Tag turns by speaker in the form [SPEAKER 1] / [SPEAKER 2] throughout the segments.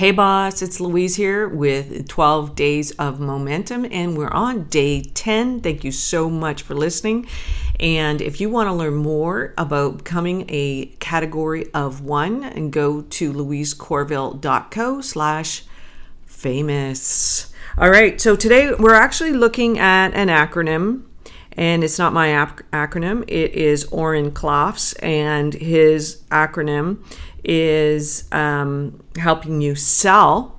[SPEAKER 1] Hey, boss, it's Louise here with 12 Days of Momentum, and we're on day 10. Thank you so much for listening. And if you want to learn more about becoming a category of one, and go to louisecorville.co slash famous. All right, so today we're actually looking at an acronym and it's not my ap- acronym. It is Oren Klaff's, and his acronym is um, helping you sell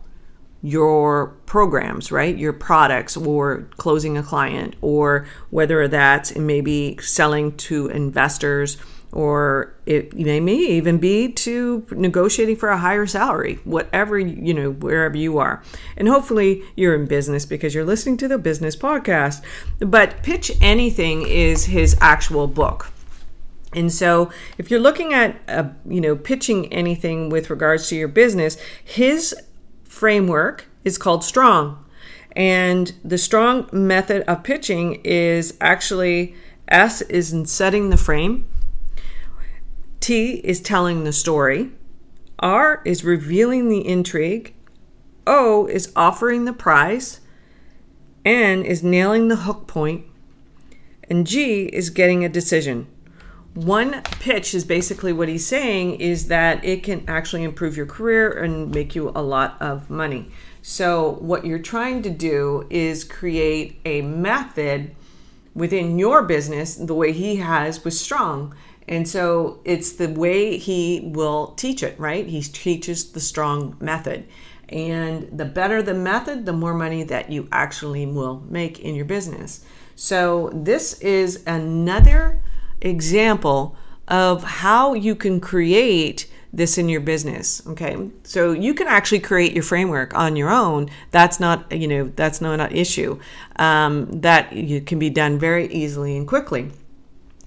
[SPEAKER 1] your programs, right? Your products, or closing a client, or whether that's maybe selling to investors or it may even be to negotiating for a higher salary, whatever, you know, wherever you are. And hopefully you're in business because you're listening to the business podcast. But Pitch Anything is his actual book. And so, if you're looking at, uh, you know, pitching anything with regards to your business, his framework is called Strong. And the strong method of pitching is actually S is in setting the frame, T is telling the story. R is revealing the intrigue. O is offering the prize. N is nailing the hook point. And G is getting a decision. One pitch is basically what he's saying is that it can actually improve your career and make you a lot of money. So, what you're trying to do is create a method within your business the way he has with Strong and so it's the way he will teach it, right? He teaches the strong method. And the better the method, the more money that you actually will make in your business. So this is another example of how you can create this in your business okay so you can actually create your framework on your own that's not you know that's not an issue um, that you can be done very easily and quickly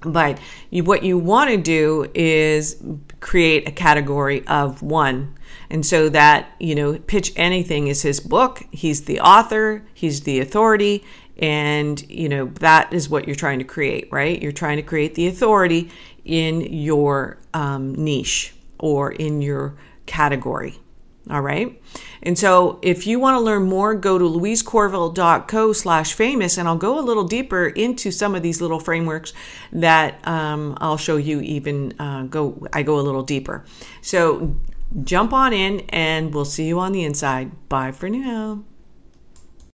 [SPEAKER 1] but you, what you want to do is create a category of one. And so that, you know, Pitch Anything is his book. He's the author, he's the authority. And, you know, that is what you're trying to create, right? You're trying to create the authority in your um, niche or in your category. All right. And so if you want to learn more, go to louisecorville.co slash famous and I'll go a little deeper into some of these little frameworks that um, I'll show you even uh, go, I go a little deeper. So jump on in and we'll see you on the inside. Bye for now.